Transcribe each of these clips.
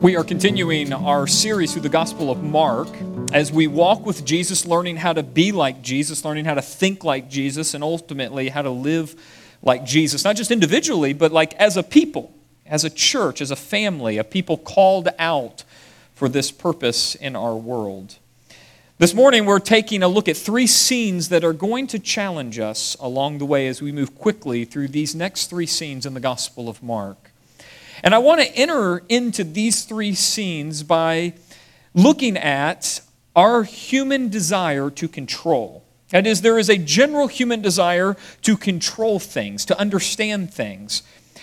We are continuing our series through the Gospel of Mark as we walk with Jesus, learning how to be like Jesus, learning how to think like Jesus, and ultimately how to live like Jesus, not just individually, but like as a people, as a church, as a family, a people called out for this purpose in our world. This morning, we're taking a look at three scenes that are going to challenge us along the way as we move quickly through these next three scenes in the Gospel of Mark. And I want to enter into these three scenes by looking at our human desire to control. That is, there is a general human desire to control things, to understand things.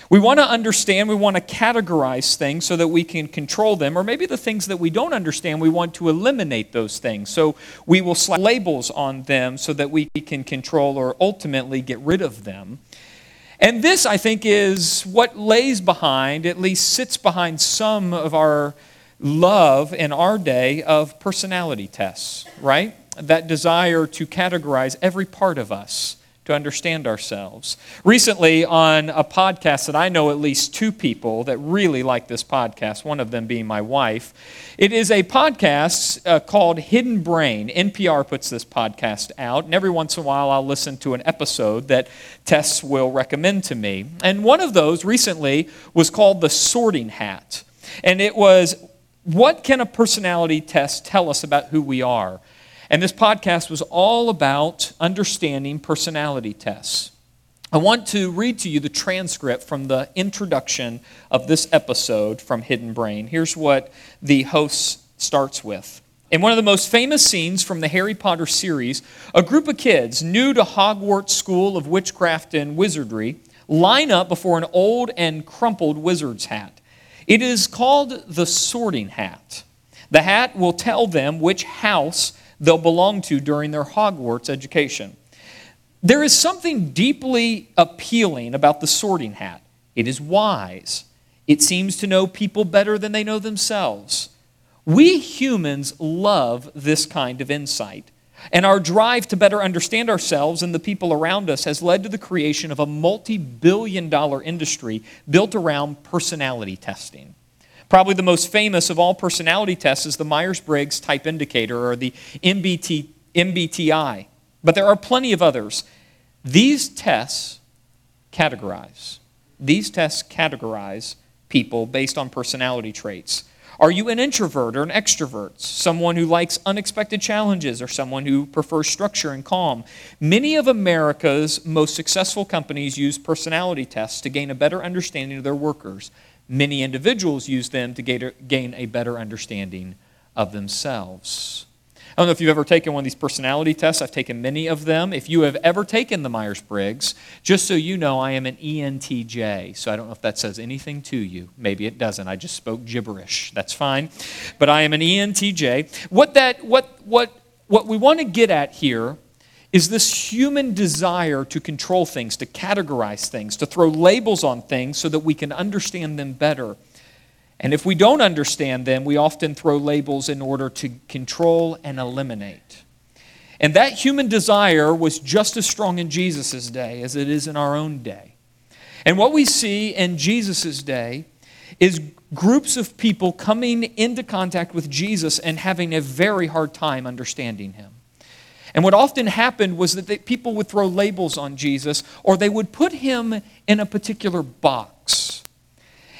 We want to understand, we want to categorize things so that we can control them, or maybe the things that we don't understand, we want to eliminate those things. So we will slap labels on them so that we can control or ultimately get rid of them. And this, I think, is what lays behind, at least sits behind some of our love in our day of personality tests, right? That desire to categorize every part of us to understand ourselves. Recently, on a podcast that I know at least two people that really like this podcast, one of them being my wife, it is a podcast uh, called Hidden Brain. NPR puts this podcast out, and every once in a while I'll listen to an episode that Tess will recommend to me. And one of those recently was called The Sorting Hat. And it was what can a personality test tell us about who we are? And this podcast was all about understanding personality tests. I want to read to you the transcript from the introduction of this episode from Hidden Brain. Here's what the host starts with. In one of the most famous scenes from the Harry Potter series, a group of kids new to Hogwarts School of Witchcraft and Wizardry line up before an old and crumpled wizard's hat. It is called the sorting hat. The hat will tell them which house they'll belong to during their Hogwarts education. There is something deeply appealing about the sorting hat. It is wise. It seems to know people better than they know themselves. We humans love this kind of insight. And our drive to better understand ourselves and the people around us has led to the creation of a multi billion dollar industry built around personality testing. Probably the most famous of all personality tests is the Myers Briggs Type Indicator or the MBT, MBTI. But there are plenty of others. These tests categorize. These tests categorize people based on personality traits. Are you an introvert or an extrovert? Someone who likes unexpected challenges or someone who prefers structure and calm? Many of America's most successful companies use personality tests to gain a better understanding of their workers. Many individuals use them to gain a better understanding of themselves. I don't know if you've ever taken one of these personality tests. I've taken many of them. If you have ever taken the Myers Briggs, just so you know, I am an ENTJ. So I don't know if that says anything to you. Maybe it doesn't. I just spoke gibberish. That's fine. But I am an ENTJ. What, that, what, what, what we want to get at here is this human desire to control things, to categorize things, to throw labels on things so that we can understand them better. And if we don't understand them, we often throw labels in order to control and eliminate. And that human desire was just as strong in Jesus' day as it is in our own day. And what we see in Jesus' day is groups of people coming into contact with Jesus and having a very hard time understanding him. And what often happened was that they, people would throw labels on Jesus or they would put him in a particular box.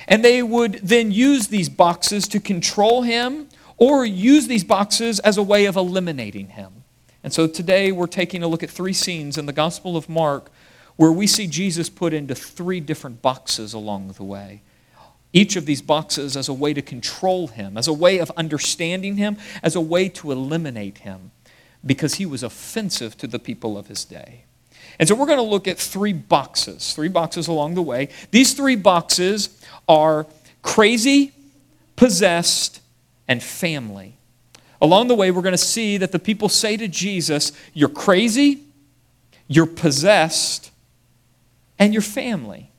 And they would then use these boxes to control him or use these boxes as a way of eliminating him. And so today we're taking a look at three scenes in the Gospel of Mark where we see Jesus put into three different boxes along the way. Each of these boxes as a way to control him, as a way of understanding him, as a way to eliminate him because he was offensive to the people of his day. And so we're going to look at three boxes, three boxes along the way. These three boxes are crazy, possessed, and family. Along the way, we're going to see that the people say to Jesus, You're crazy, you're possessed, and you're family.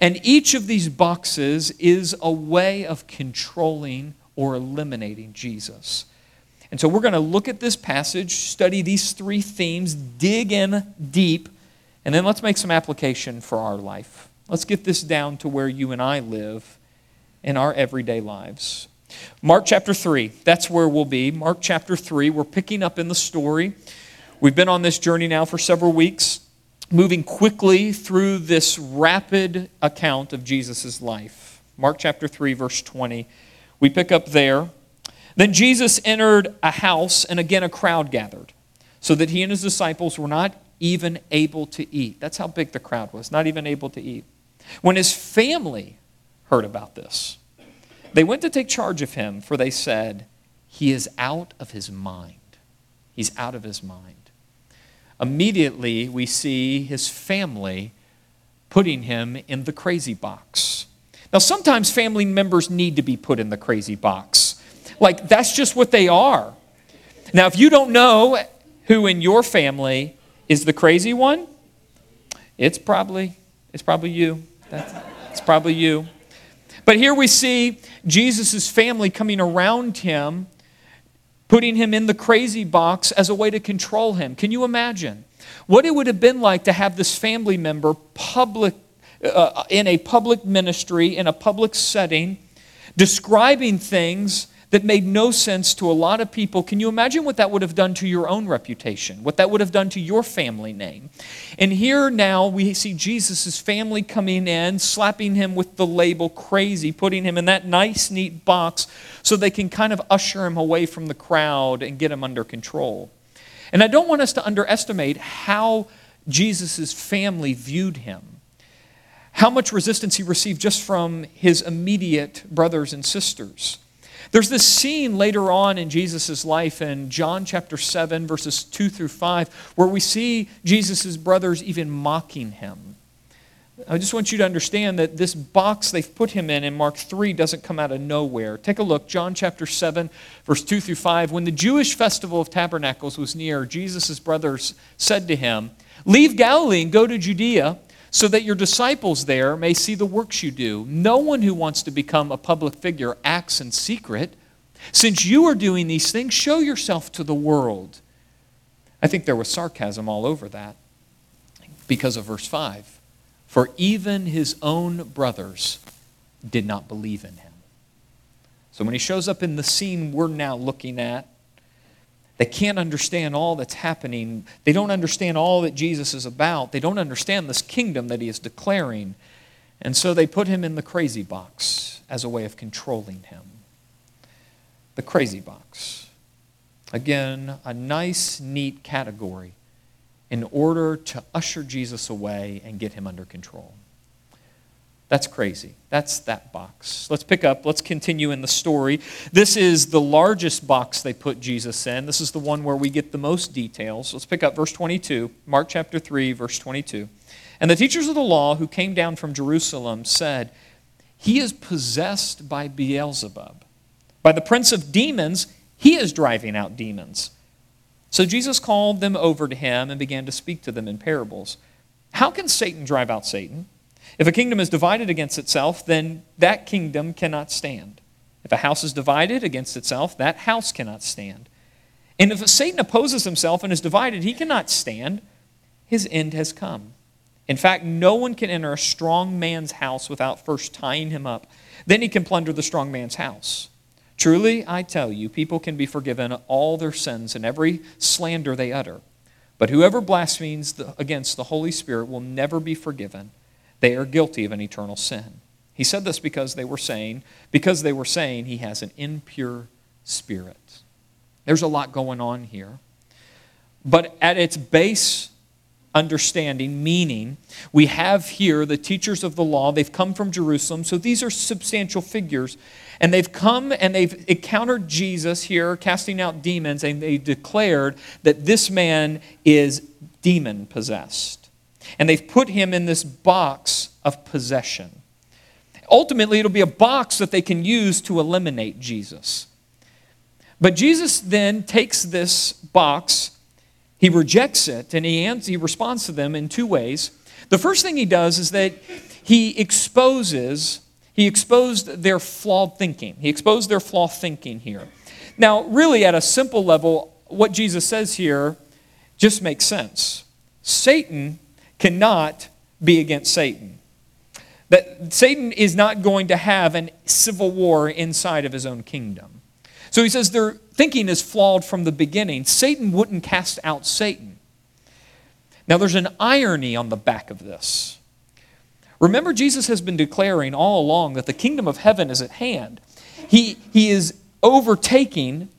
And each of these boxes is a way of controlling or eliminating Jesus. And so we're going to look at this passage, study these three themes, dig in deep, and then let's make some application for our life. Let's get this down to where you and I live in our everyday lives. Mark chapter 3, that's where we'll be. Mark chapter 3, we're picking up in the story. We've been on this journey now for several weeks, moving quickly through this rapid account of Jesus' life. Mark chapter 3, verse 20. We pick up there. Then Jesus entered a house, and again a crowd gathered, so that he and his disciples were not even able to eat. That's how big the crowd was, not even able to eat. When his family heard about this, they went to take charge of him, for they said, He is out of his mind. He's out of his mind. Immediately, we see his family putting him in the crazy box. Now, sometimes family members need to be put in the crazy box. Like, that's just what they are. Now, if you don't know who in your family is the crazy one, it's probably, it's probably you. That's, it's probably you. But here we see Jesus' family coming around him, putting him in the crazy box as a way to control him. Can you imagine what it would have been like to have this family member public, uh, in a public ministry, in a public setting, describing things that made no sense to a lot of people. Can you imagine what that would have done to your own reputation? What that would have done to your family name? And here now we see Jesus' family coming in, slapping him with the label crazy, putting him in that nice, neat box so they can kind of usher him away from the crowd and get him under control. And I don't want us to underestimate how Jesus' family viewed him how much resistance he received just from his immediate brothers and sisters. There's this scene later on in Jesus' life in John chapter 7, verses 2 through 5, where we see Jesus' brothers even mocking him. I just want you to understand that this box they've put him in in Mark 3 doesn't come out of nowhere. Take a look, John chapter 7, verse 2 through 5. When the Jewish festival of tabernacles was near, Jesus' brothers said to him, Leave Galilee and go to Judea so that your disciples there may see the works you do. No one who wants to become a public figure acts in secret. Since you are doing these things, show yourself to the world. I think there was sarcasm all over that because of verse 5. For even his own brothers did not believe in him. So when he shows up in the scene we're now looking at, they can't understand all that's happening. They don't understand all that Jesus is about. They don't understand this kingdom that he is declaring. And so they put him in the crazy box as a way of controlling him. The crazy box. Again, a nice, neat category in order to usher Jesus away and get him under control. That's crazy. That's that box. Let's pick up, let's continue in the story. This is the largest box they put Jesus in. This is the one where we get the most details. Let's pick up verse 22, Mark chapter 3, verse 22. And the teachers of the law who came down from Jerusalem said, He is possessed by Beelzebub. By the prince of demons, he is driving out demons. So Jesus called them over to him and began to speak to them in parables. How can Satan drive out Satan? If a kingdom is divided against itself, then that kingdom cannot stand. If a house is divided against itself, that house cannot stand. And if Satan opposes himself and is divided, he cannot stand. His end has come. In fact, no one can enter a strong man's house without first tying him up. Then he can plunder the strong man's house. Truly, I tell you, people can be forgiven all their sins and every slander they utter. But whoever blasphemes against the Holy Spirit will never be forgiven they are guilty of an eternal sin. He said this because they were saying, because they were saying he has an impure spirit. There's a lot going on here. But at its base understanding, meaning, we have here the teachers of the law. They've come from Jerusalem, so these are substantial figures. And they've come and they've encountered Jesus here, casting out demons, and they declared that this man is demon possessed. And they've put him in this box of possession. Ultimately, it'll be a box that they can use to eliminate Jesus. But Jesus then takes this box, he rejects it, and he, he responds to them in two ways. The first thing he does is that he exposes, he exposed their flawed thinking. He exposed their flawed thinking here. Now, really, at a simple level, what Jesus says here just makes sense. Satan cannot be against Satan. that Satan is not going to have a civil war inside of his own kingdom. So he says their thinking is flawed from the beginning. Satan wouldn't cast out Satan. Now, there's an irony on the back of this. Remember, Jesus has been declaring all along that the kingdom of heaven is at hand. He, he is overtaking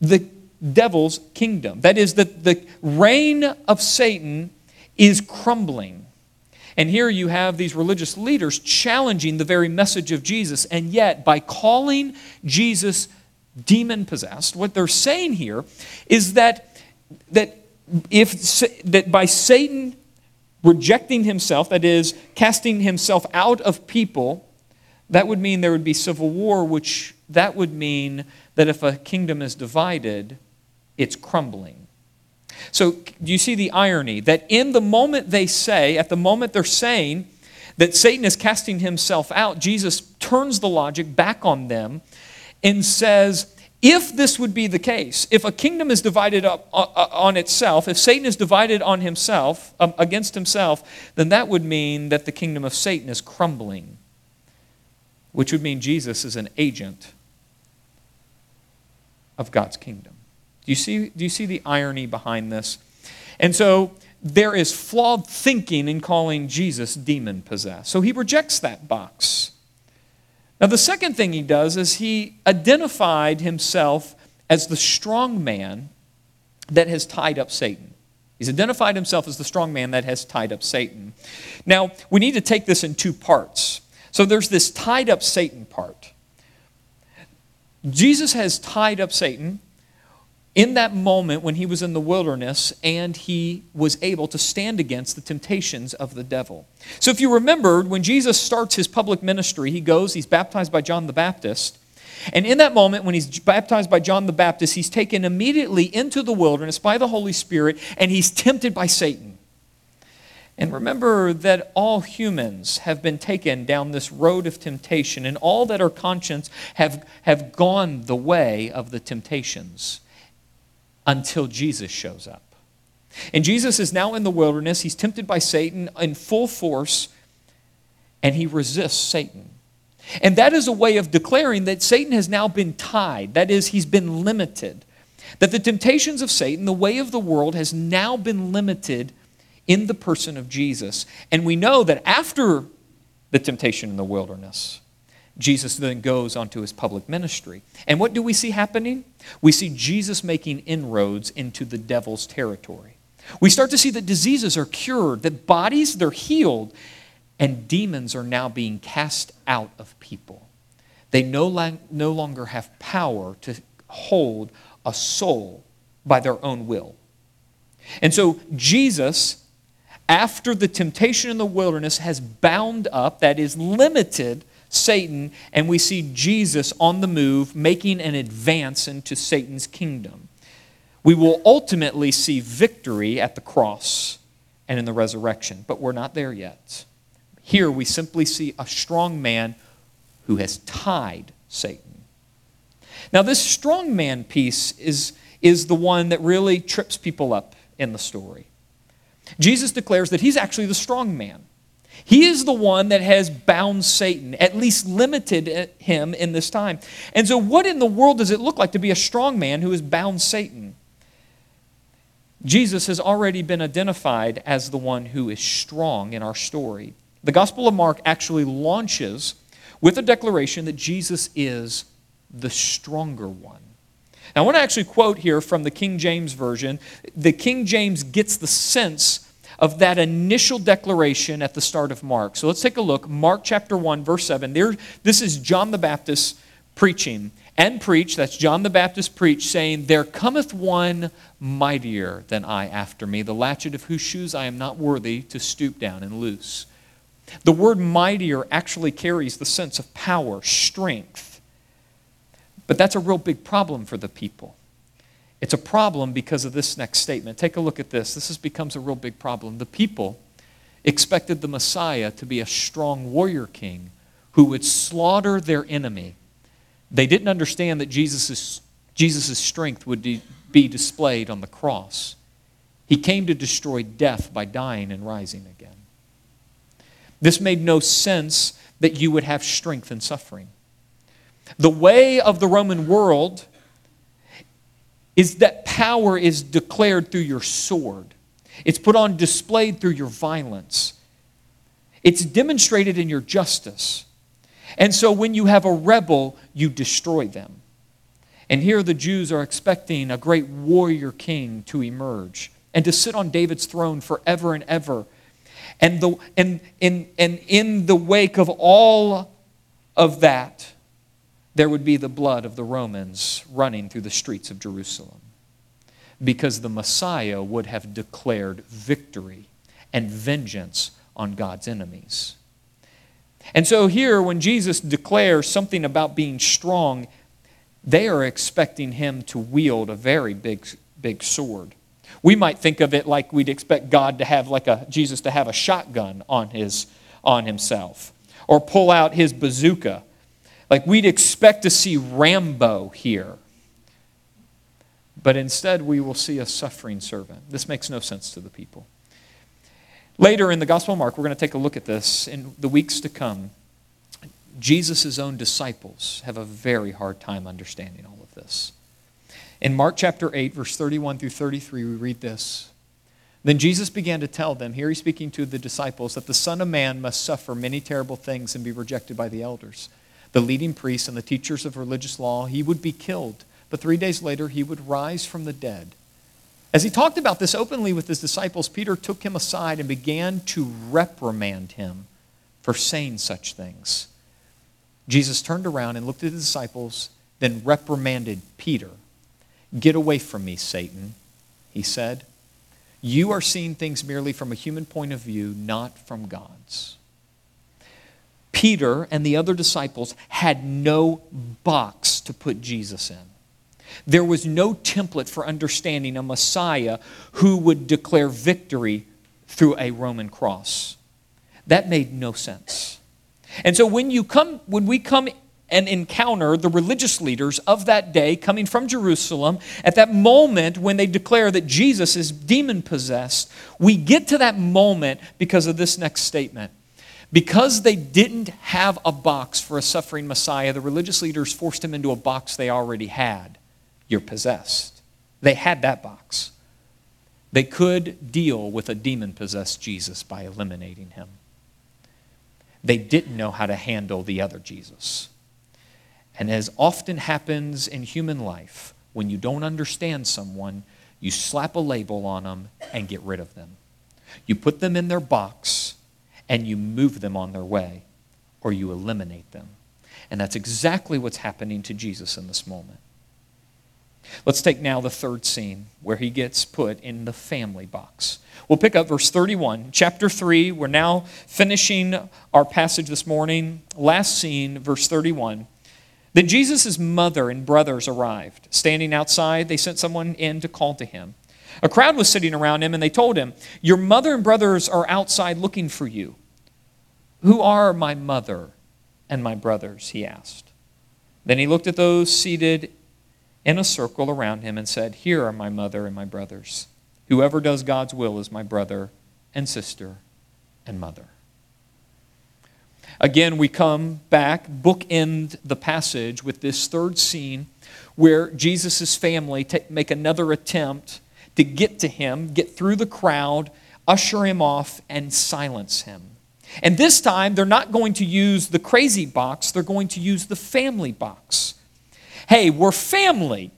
the devil's kingdom. That is, that the reign of Satan is crumbling. And here you have these religious leaders challenging the very message of Jesus. And yet, by calling Jesus demon possessed, what they're saying here is that, that, if, that by Satan rejecting himself, that is, casting himself out of people, that would mean there would be civil war, which that would mean that if a kingdom is divided, it's crumbling. So, you see the irony? That in the moment they say, at the moment they're saying that Satan is casting himself out, Jesus turns the logic back on them and says, if this would be the case, if a kingdom is divided up uh, uh, on itself, if Satan is divided on himself, um, against himself, then that would mean that the kingdom of Satan is crumbling, which would mean Jesus is an agent of God's kingdom. Do you see, do you see the irony behind this? And so there is flawed thinking in calling Jesus demon possessed. So he rejects that box. Now, the second thing he does is he identified himself as the strong man that has tied up Satan. He's identified himself as the strong man that has tied up Satan. Now, we need to take this in two parts. So there's this tied up Satan part. Jesus has tied up Satan in that moment when he was in the wilderness and he was able to stand against the temptations of the devil. So, if you remember, when Jesus starts his public ministry, he goes, he's baptized by John the Baptist. And in that moment, when he's baptized by John the Baptist, he's taken immediately into the wilderness by the Holy Spirit and he's tempted by Satan. And remember that all humans have been taken down this road of temptation, and all that are conscious have, have gone the way of the temptations until Jesus shows up. And Jesus is now in the wilderness. He's tempted by Satan in full force, and he resists Satan. And that is a way of declaring that Satan has now been tied. That is, he's been limited. That the temptations of Satan, the way of the world, has now been limited in the person of Jesus. And we know that after the temptation in the wilderness, Jesus then goes onto his public ministry. And what do we see happening? We see Jesus making inroads into the devil's territory. We start to see that diseases are cured, that bodies they're healed, and demons are now being cast out of people. They no, lang- no longer have power to hold a soul by their own will. And so Jesus, after the temptation in the wilderness, has bound up, that is, limited Satan, and we see Jesus on the move making an advance into Satan's kingdom. We will ultimately see victory at the cross and in the resurrection, but we're not there yet. Here we simply see a strong man who has tied Satan. Now, this strong man piece is, is the one that really trips people up in the story. Jesus declares that he's actually the strong man. He is the one that has bound Satan, at least limited uh, him in this time. And so, what in the world does it look like to be a strong man who has bound Satan? Jesus has already been identified as the one who is strong in our story. The Gospel of Mark actually launches with a declaration that Jesus is the stronger one. Now, I want to actually quote here from the King James Version. The King James gets the sense of that initial declaration at the start of Mark. So let's take a look. Mark chapter 1, verse 7. There, this is John the Baptist preaching and preach. That's John the Baptist preach, saying, There cometh one mightier than I after me, the latchet of whose shoes I am not worthy to stoop down and loose. The word mightier actually carries the sense of power, strength. But that's a real big problem for the people. It's a problem because of this next statement. Take a look at this. This becomes a real big problem. The people expected the Messiah to be a strong warrior king who would slaughter their enemy. They didn't understand that Jesus' Jesus's strength would be displayed on the cross. He came to destroy death by dying and rising again. This made no sense that you would have strength in suffering. The way of the Roman world is that power is declared through your sword. It's put on display through your violence. It's demonstrated in your justice. And so when you have a rebel, you destroy them. And here the Jews are expecting a great warrior king to emerge and to sit on David's throne forever and ever. And, the, and, and, and in the wake of all of that, there would be the blood of the Romans running through the streets of Jerusalem. Because the Messiah would have declared victory and vengeance on God's enemies. And so, here, when Jesus declares something about being strong, they are expecting him to wield a very big, big sword. We might think of it like we'd expect God to have, like a Jesus to have a shotgun on, his, on himself, or pull out his bazooka like we'd expect to see Rambo here. But instead, we will see a suffering servant. This makes no sense to the people. Later in the Gospel of Mark, we're going to take a look at this in the weeks to come. Jesus' own disciples have a very hard time understanding all of this. In Mark chapter 8, verse 31 through 33, we read this. Then Jesus began to tell them, here he's speaking to the disciples, that the Son of Man must suffer many terrible things and be rejected by the elders the leading priests and the teachers of religious law, he would be killed. But three days later, he would rise from the dead. As he talked about this openly with his disciples, Peter took him aside and began to reprimand him for saying such things. Jesus turned around and looked at the disciples, then reprimanded Peter. Get away from me, Satan, he said. You are seeing things merely from a human point of view, not from God's. Peter and the other disciples had no box to put Jesus in. There was no template for understanding a Messiah who would declare victory through a Roman cross. That made no sense. And so when you come when we come and encounter the religious leaders of that day coming from Jerusalem at that moment when they declare that Jesus is demon possessed, we get to that moment because of this next statement. Because they didn't have a box for a suffering Messiah, the religious leaders forced him into a box they already had. You're possessed. They had that box. They could deal with a demon possessed Jesus by eliminating him. They didn't know how to handle the other Jesus. And as often happens in human life, when you don't understand someone, you slap a label on them and get rid of them. You put them in their box and you move them on their way or you eliminate them. And that's exactly what's happening to Jesus in this moment. Let's take now the third scene where he gets put in the family box. We'll pick up verse 31, chapter 3. We're now finishing our passage this morning. Last scene, verse 31. Then Jesus' mother and brothers arrived. Standing outside, they sent someone in to call to him. A crowd was sitting around him, and they told him, Your mother and brothers are outside looking for you. Who are my mother and my brothers? He asked. Then he looked at those seated in a circle around him and said, Here are my mother and my brothers. Whoever does God's will is my brother and sister and mother. Again, we come back, bookend the passage with this third scene where Jesus' family make another attempt to get to him, get through the crowd, usher him off, and silence him. And this time, they're not going to use the crazy box, they're going to use the family box. Hey, we're family.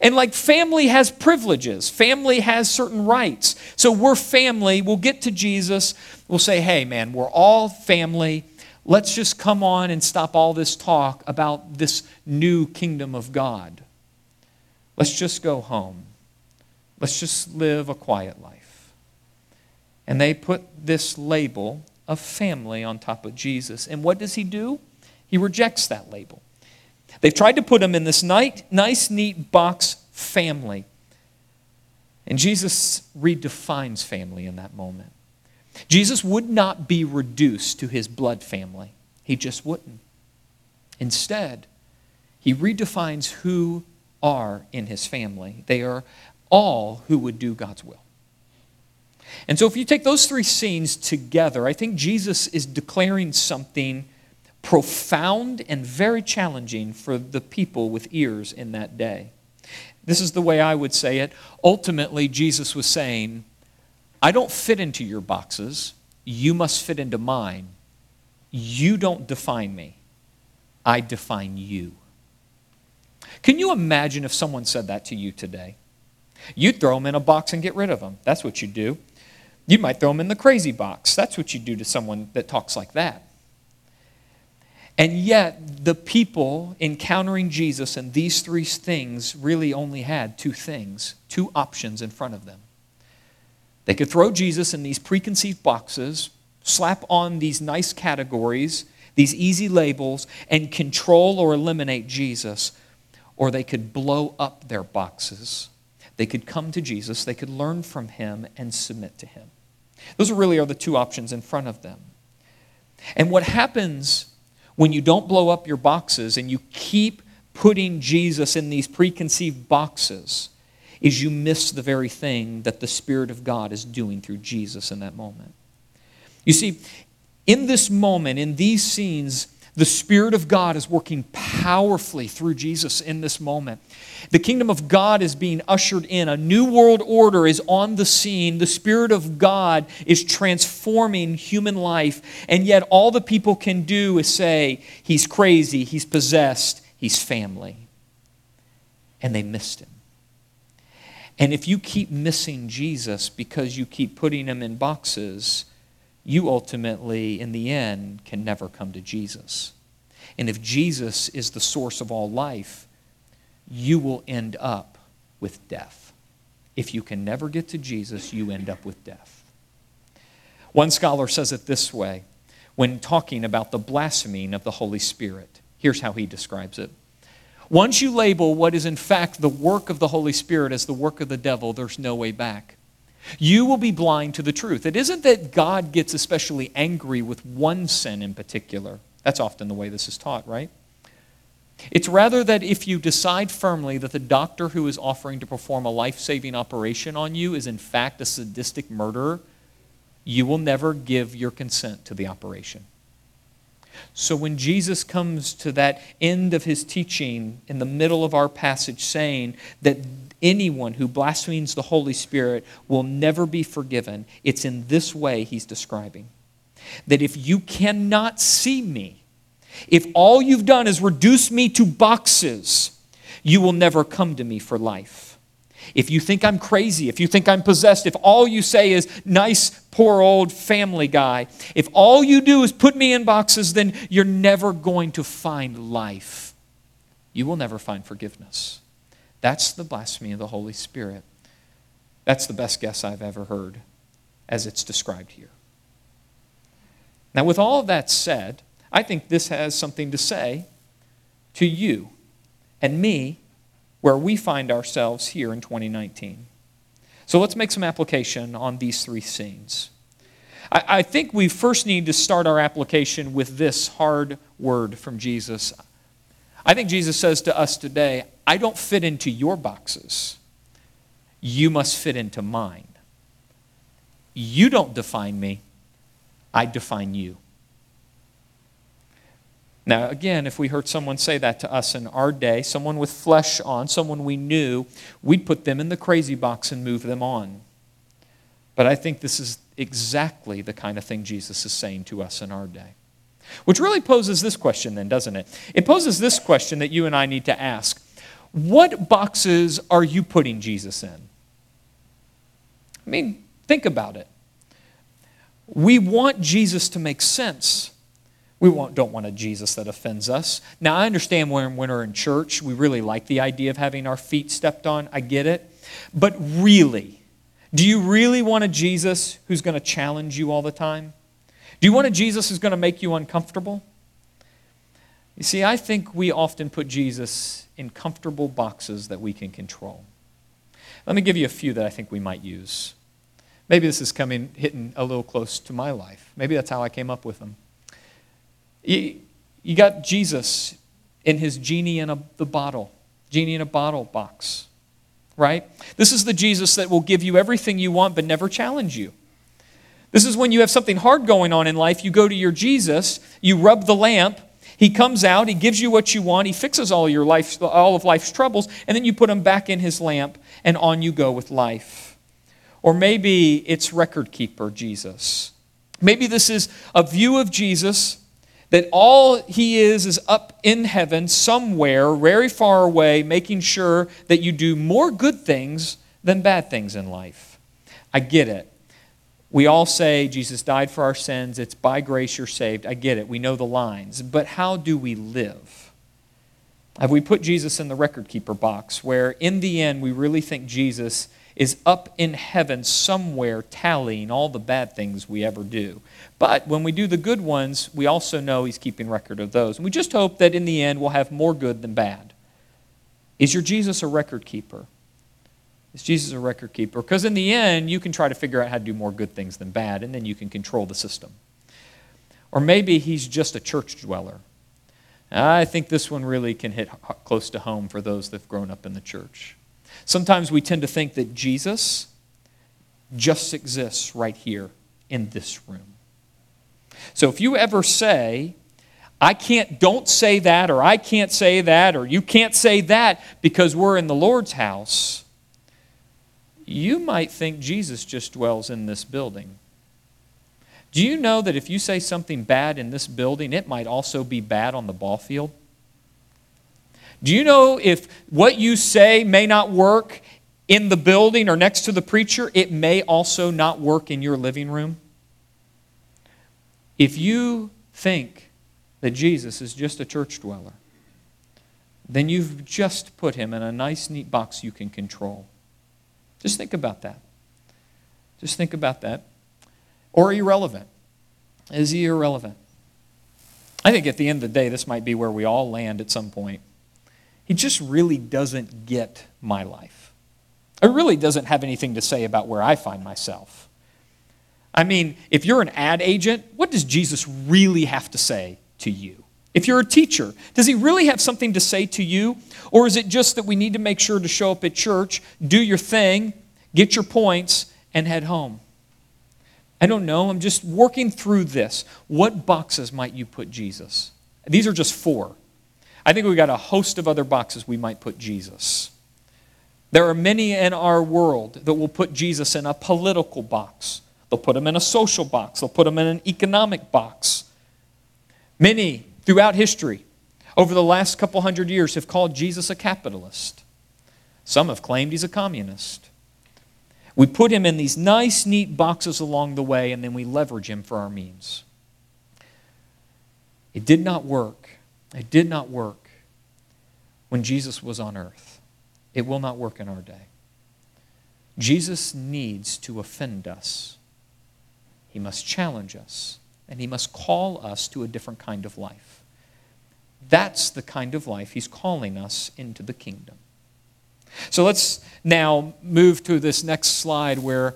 And like family has privileges, family has certain rights. So we're family. We'll get to Jesus. We'll say, hey, man, we're all family. Let's just come on and stop all this talk about this new kingdom of God. Let's just go home. Let's just live a quiet life. And they put this label of family on top of Jesus. And what does he do? He rejects that label. They've tried to put him in this nice, neat box family. And Jesus redefines family in that moment. Jesus would not be reduced to his blood family, he just wouldn't. Instead, he redefines who are in his family. They are all who would do God's will. And so, if you take those three scenes together, I think Jesus is declaring something profound and very challenging for the people with ears in that day. This is the way I would say it. Ultimately, Jesus was saying, I don't fit into your boxes. You must fit into mine. You don't define me. I define you. Can you imagine if someone said that to you today? You'd throw them in a box and get rid of them. That's what you'd do. You might throw them in the crazy box. That's what you do to someone that talks like that. And yet, the people encountering Jesus and these three things really only had two things, two options in front of them. They could throw Jesus in these preconceived boxes, slap on these nice categories, these easy labels, and control or eliminate Jesus. Or they could blow up their boxes. They could come to Jesus, they could learn from him, and submit to him. Those really are the two options in front of them. And what happens when you don't blow up your boxes and you keep putting Jesus in these preconceived boxes, is you miss the very thing that the Spirit of God is doing through Jesus in that moment. You see, in this moment, in these scenes, the Spirit of God is working powerfully through Jesus in this moment. The kingdom of God is being ushered in. A new world order is on the scene. The Spirit of God is transforming human life. And yet, all the people can do is say, He's crazy, He's possessed, He's family. And they missed Him. And if you keep missing Jesus because you keep putting Him in boxes, you ultimately, in the end, can never come to Jesus. And if Jesus is the source of all life, you will end up with death. If you can never get to Jesus, you end up with death. One scholar says it this way when talking about the blaspheming of the Holy Spirit. Here's how he describes it. Once you label what is in fact the work of the Holy Spirit as the work of the devil, there's no way back. You will be blind to the truth. It isn't that God gets especially angry with one sin in particular. That's often the way this is taught, right? It's rather that if you decide firmly that the doctor who is offering to perform a life saving operation on you is in fact a sadistic murderer, you will never give your consent to the operation. So when Jesus comes to that end of his teaching in the middle of our passage, saying that anyone who blasphemes the Holy Spirit will never be forgiven. It's in this way he's describing. That if you cannot see me, if all you've done is reduce me to boxes, you will never come to me for life. If you think I'm crazy, if you think I'm possessed, if all you say is nice, poor old family guy, if all you do is put me in boxes, then you're never going to find life. You will never find forgiveness. That's the blasphemy of the Holy Spirit. That's the best guess I've ever heard as it's described here. Now, with all of that said, I think this has something to say to you and me where we find ourselves here in 2019. So let's make some application on these three scenes. I, I think we first need to start our application with this hard word from Jesus. I think Jesus says to us today, I don't fit into your boxes. You must fit into mine. You don't define me, I define you. Now, again, if we heard someone say that to us in our day, someone with flesh on, someone we knew, we'd put them in the crazy box and move them on. But I think this is exactly the kind of thing Jesus is saying to us in our day. Which really poses this question, then, doesn't it? It poses this question that you and I need to ask What boxes are you putting Jesus in? I mean, think about it. We want Jesus to make sense. We want, don't want a Jesus that offends us. Now, I understand when, when we're in church, we really like the idea of having our feet stepped on. I get it. But really, do you really want a Jesus who's going to challenge you all the time? Do you want a Jesus who's going to make you uncomfortable? You see, I think we often put Jesus in comfortable boxes that we can control. Let me give you a few that I think we might use. Maybe this is coming, hitting a little close to my life. Maybe that's how I came up with them. You, you got Jesus in his genie in a, the bottle, genie in a bottle box, right? This is the Jesus that will give you everything you want but never challenge you. This is when you have something hard going on in life, you go to your Jesus, you rub the lamp, He comes out, he gives you what you want, he fixes all your life, all of life's troubles, and then you put them back in his lamp, and on you go with life. Or maybe it's record keeper Jesus. Maybe this is a view of Jesus that all he is is up in heaven somewhere, very far away, making sure that you do more good things than bad things in life. I get it. We all say Jesus died for our sins, it's by grace you're saved. I get it. We know the lines. But how do we live? Have we put Jesus in the record keeper box where in the end we really think Jesus is up in heaven somewhere tallying all the bad things we ever do. But when we do the good ones, we also know He's keeping record of those. And we just hope that in the end we'll have more good than bad. Is your Jesus a record keeper? Is Jesus a record keeper? Because in the end, you can try to figure out how to do more good things than bad, and then you can control the system. Or maybe he's just a church dweller. I think this one really can hit close to home for those that have grown up in the church. Sometimes we tend to think that Jesus just exists right here in this room. So if you ever say, I can't, don't say that, or I can't say that, or you can't say that because we're in the Lord's house, you might think Jesus just dwells in this building. Do you know that if you say something bad in this building, it might also be bad on the ball field? Do you know if what you say may not work in the building or next to the preacher, it may also not work in your living room? If you think that Jesus is just a church dweller, then you've just put him in a nice, neat box you can control. Just think about that. Just think about that. Or irrelevant. Is he irrelevant? I think at the end of the day, this might be where we all land at some point. He just really doesn't get my life. It really doesn't have anything to say about where I find myself. I mean, if you're an ad agent, what does Jesus really have to say to you? If you're a teacher, does he really have something to say to you? Or is it just that we need to make sure to show up at church, do your thing, get your points, and head home? I don't know. I'm just working through this. What boxes might you put Jesus? These are just four. I think we've got a host of other boxes we might put Jesus. There are many in our world that will put Jesus in a political box. They'll put him in a social box. They'll put him in an economic box. Many throughout history, over the last couple hundred years, have called Jesus a capitalist. Some have claimed he's a communist. We put him in these nice, neat boxes along the way, and then we leverage him for our means. It did not work it did not work when Jesus was on earth. It will not work in our day. Jesus needs to offend us. He must challenge us, and he must call us to a different kind of life. That's the kind of life he's calling us into the kingdom. So let's now move to this next slide where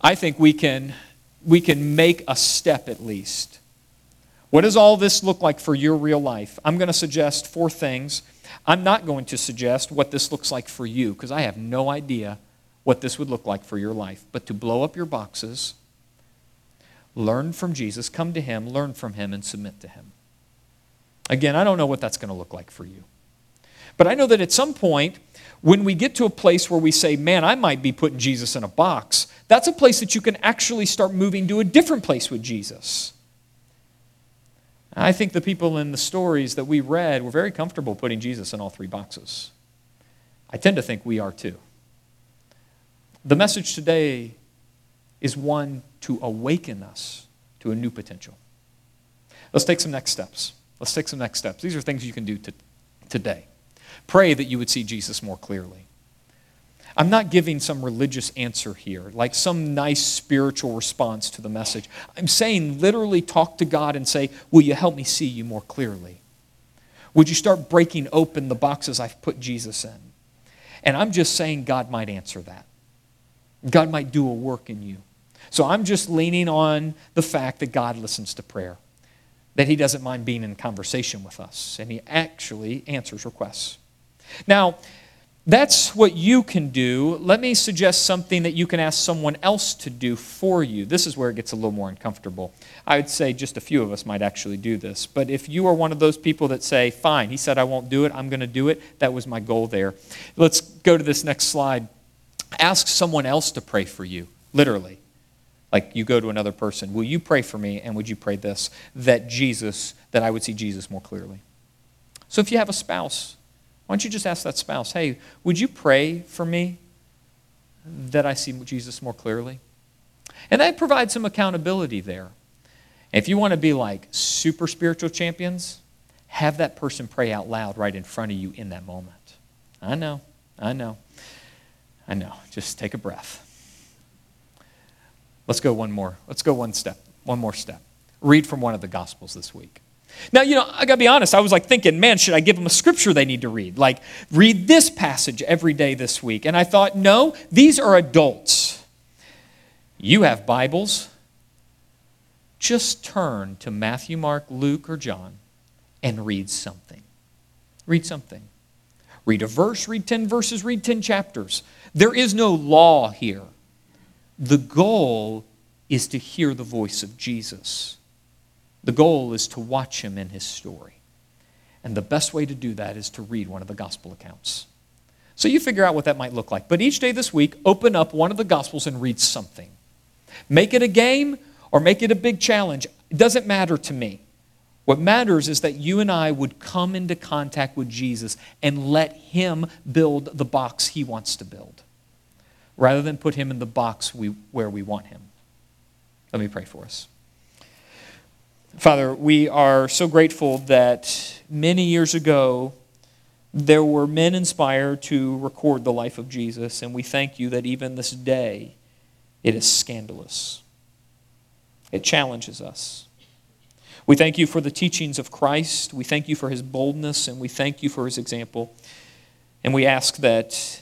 I think we can, we can make a step at least what does all this look like for your real life? I'm going to suggest four things. I'm not going to suggest what this looks like for you because I have no idea what this would look like for your life. But to blow up your boxes, learn from Jesus, come to Him, learn from Him, and submit to Him. Again, I don't know what that's going to look like for you. But I know that at some point, when we get to a place where we say, man, I might be putting Jesus in a box, that's a place that you can actually start moving to a different place with Jesus. I think the people in the stories that we read were very comfortable putting Jesus in all three boxes. I tend to think we are too. The message today is one to awaken us to a new potential. Let's take some next steps. Let's take some next steps. These are things you can do to, today. Pray that you would see Jesus more clearly. I'm not giving some religious answer here, like some nice spiritual response to the message. I'm saying literally talk to God and say, Will you help me see you more clearly? Would you start breaking open the boxes I've put Jesus in? And I'm just saying God might answer that. God might do a work in you. So I'm just leaning on the fact that God listens to prayer, that He doesn't mind being in conversation with us, and He actually answers requests. Now, That's what you can do. Let me suggest something that you can ask someone else to do for you. This is where it gets a little more uncomfortable. I would say just a few of us might actually do this. But if you are one of those people that say, fine, he said I won't do it, I'm going to do it, that was my goal there. Let's go to this next slide. Ask someone else to pray for you, literally. Like you go to another person, will you pray for me? And would you pray this? That Jesus, that I would see Jesus more clearly. So if you have a spouse, why don't you just ask that spouse, hey, would you pray for me that I see Jesus more clearly? And that provides some accountability there. If you want to be like super spiritual champions, have that person pray out loud right in front of you in that moment. I know, I know, I know. Just take a breath. Let's go one more. Let's go one step, one more step. Read from one of the Gospels this week. Now, you know, I got to be honest, I was like thinking, man, should I give them a scripture they need to read? Like, read this passage every day this week. And I thought, no, these are adults. You have Bibles. Just turn to Matthew, Mark, Luke, or John and read something. Read something. Read a verse, read 10 verses, read 10 chapters. There is no law here. The goal is to hear the voice of Jesus. The goal is to watch him in his story. And the best way to do that is to read one of the gospel accounts. So you figure out what that might look like. But each day this week, open up one of the gospels and read something. Make it a game or make it a big challenge. It doesn't matter to me. What matters is that you and I would come into contact with Jesus and let him build the box he wants to build rather than put him in the box we, where we want him. Let me pray for us. Father, we are so grateful that many years ago there were men inspired to record the life of Jesus, and we thank you that even this day it is scandalous. It challenges us. We thank you for the teachings of Christ. We thank you for his boldness, and we thank you for his example. And we ask that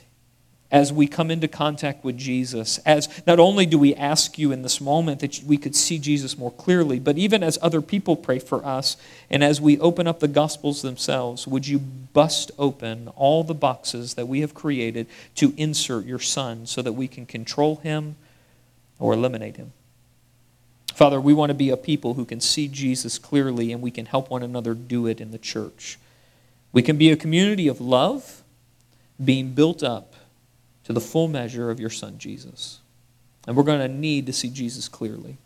as we come into contact with Jesus, as not only do we ask you in this moment that we could see Jesus more clearly, but even as other people pray for us, and as we open up the Gospels themselves, would you bust open all the boxes that we have created to insert your Son so that we can control him or eliminate him? Father, we want to be a people who can see Jesus clearly and we can help one another do it in the church. We can be a community of love, being built up to the full measure of your Son, Jesus. And we're going to need to see Jesus clearly.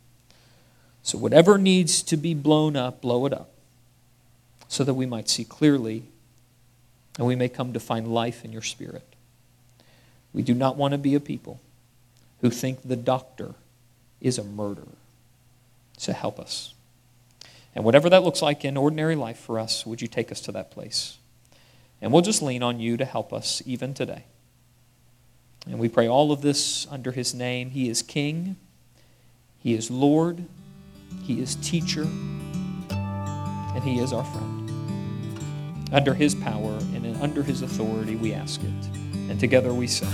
So, whatever needs to be blown up, blow it up so that we might see clearly and we may come to find life in your Spirit. We do not want to be a people who think the doctor is a murderer. So, help us. And whatever that looks like in ordinary life for us, would you take us to that place? And we'll just lean on you to help us even today. And we pray all of this under his name. He is King, he is Lord, he is teacher, and he is our friend. Under his power and under his authority, we ask it. And together we say,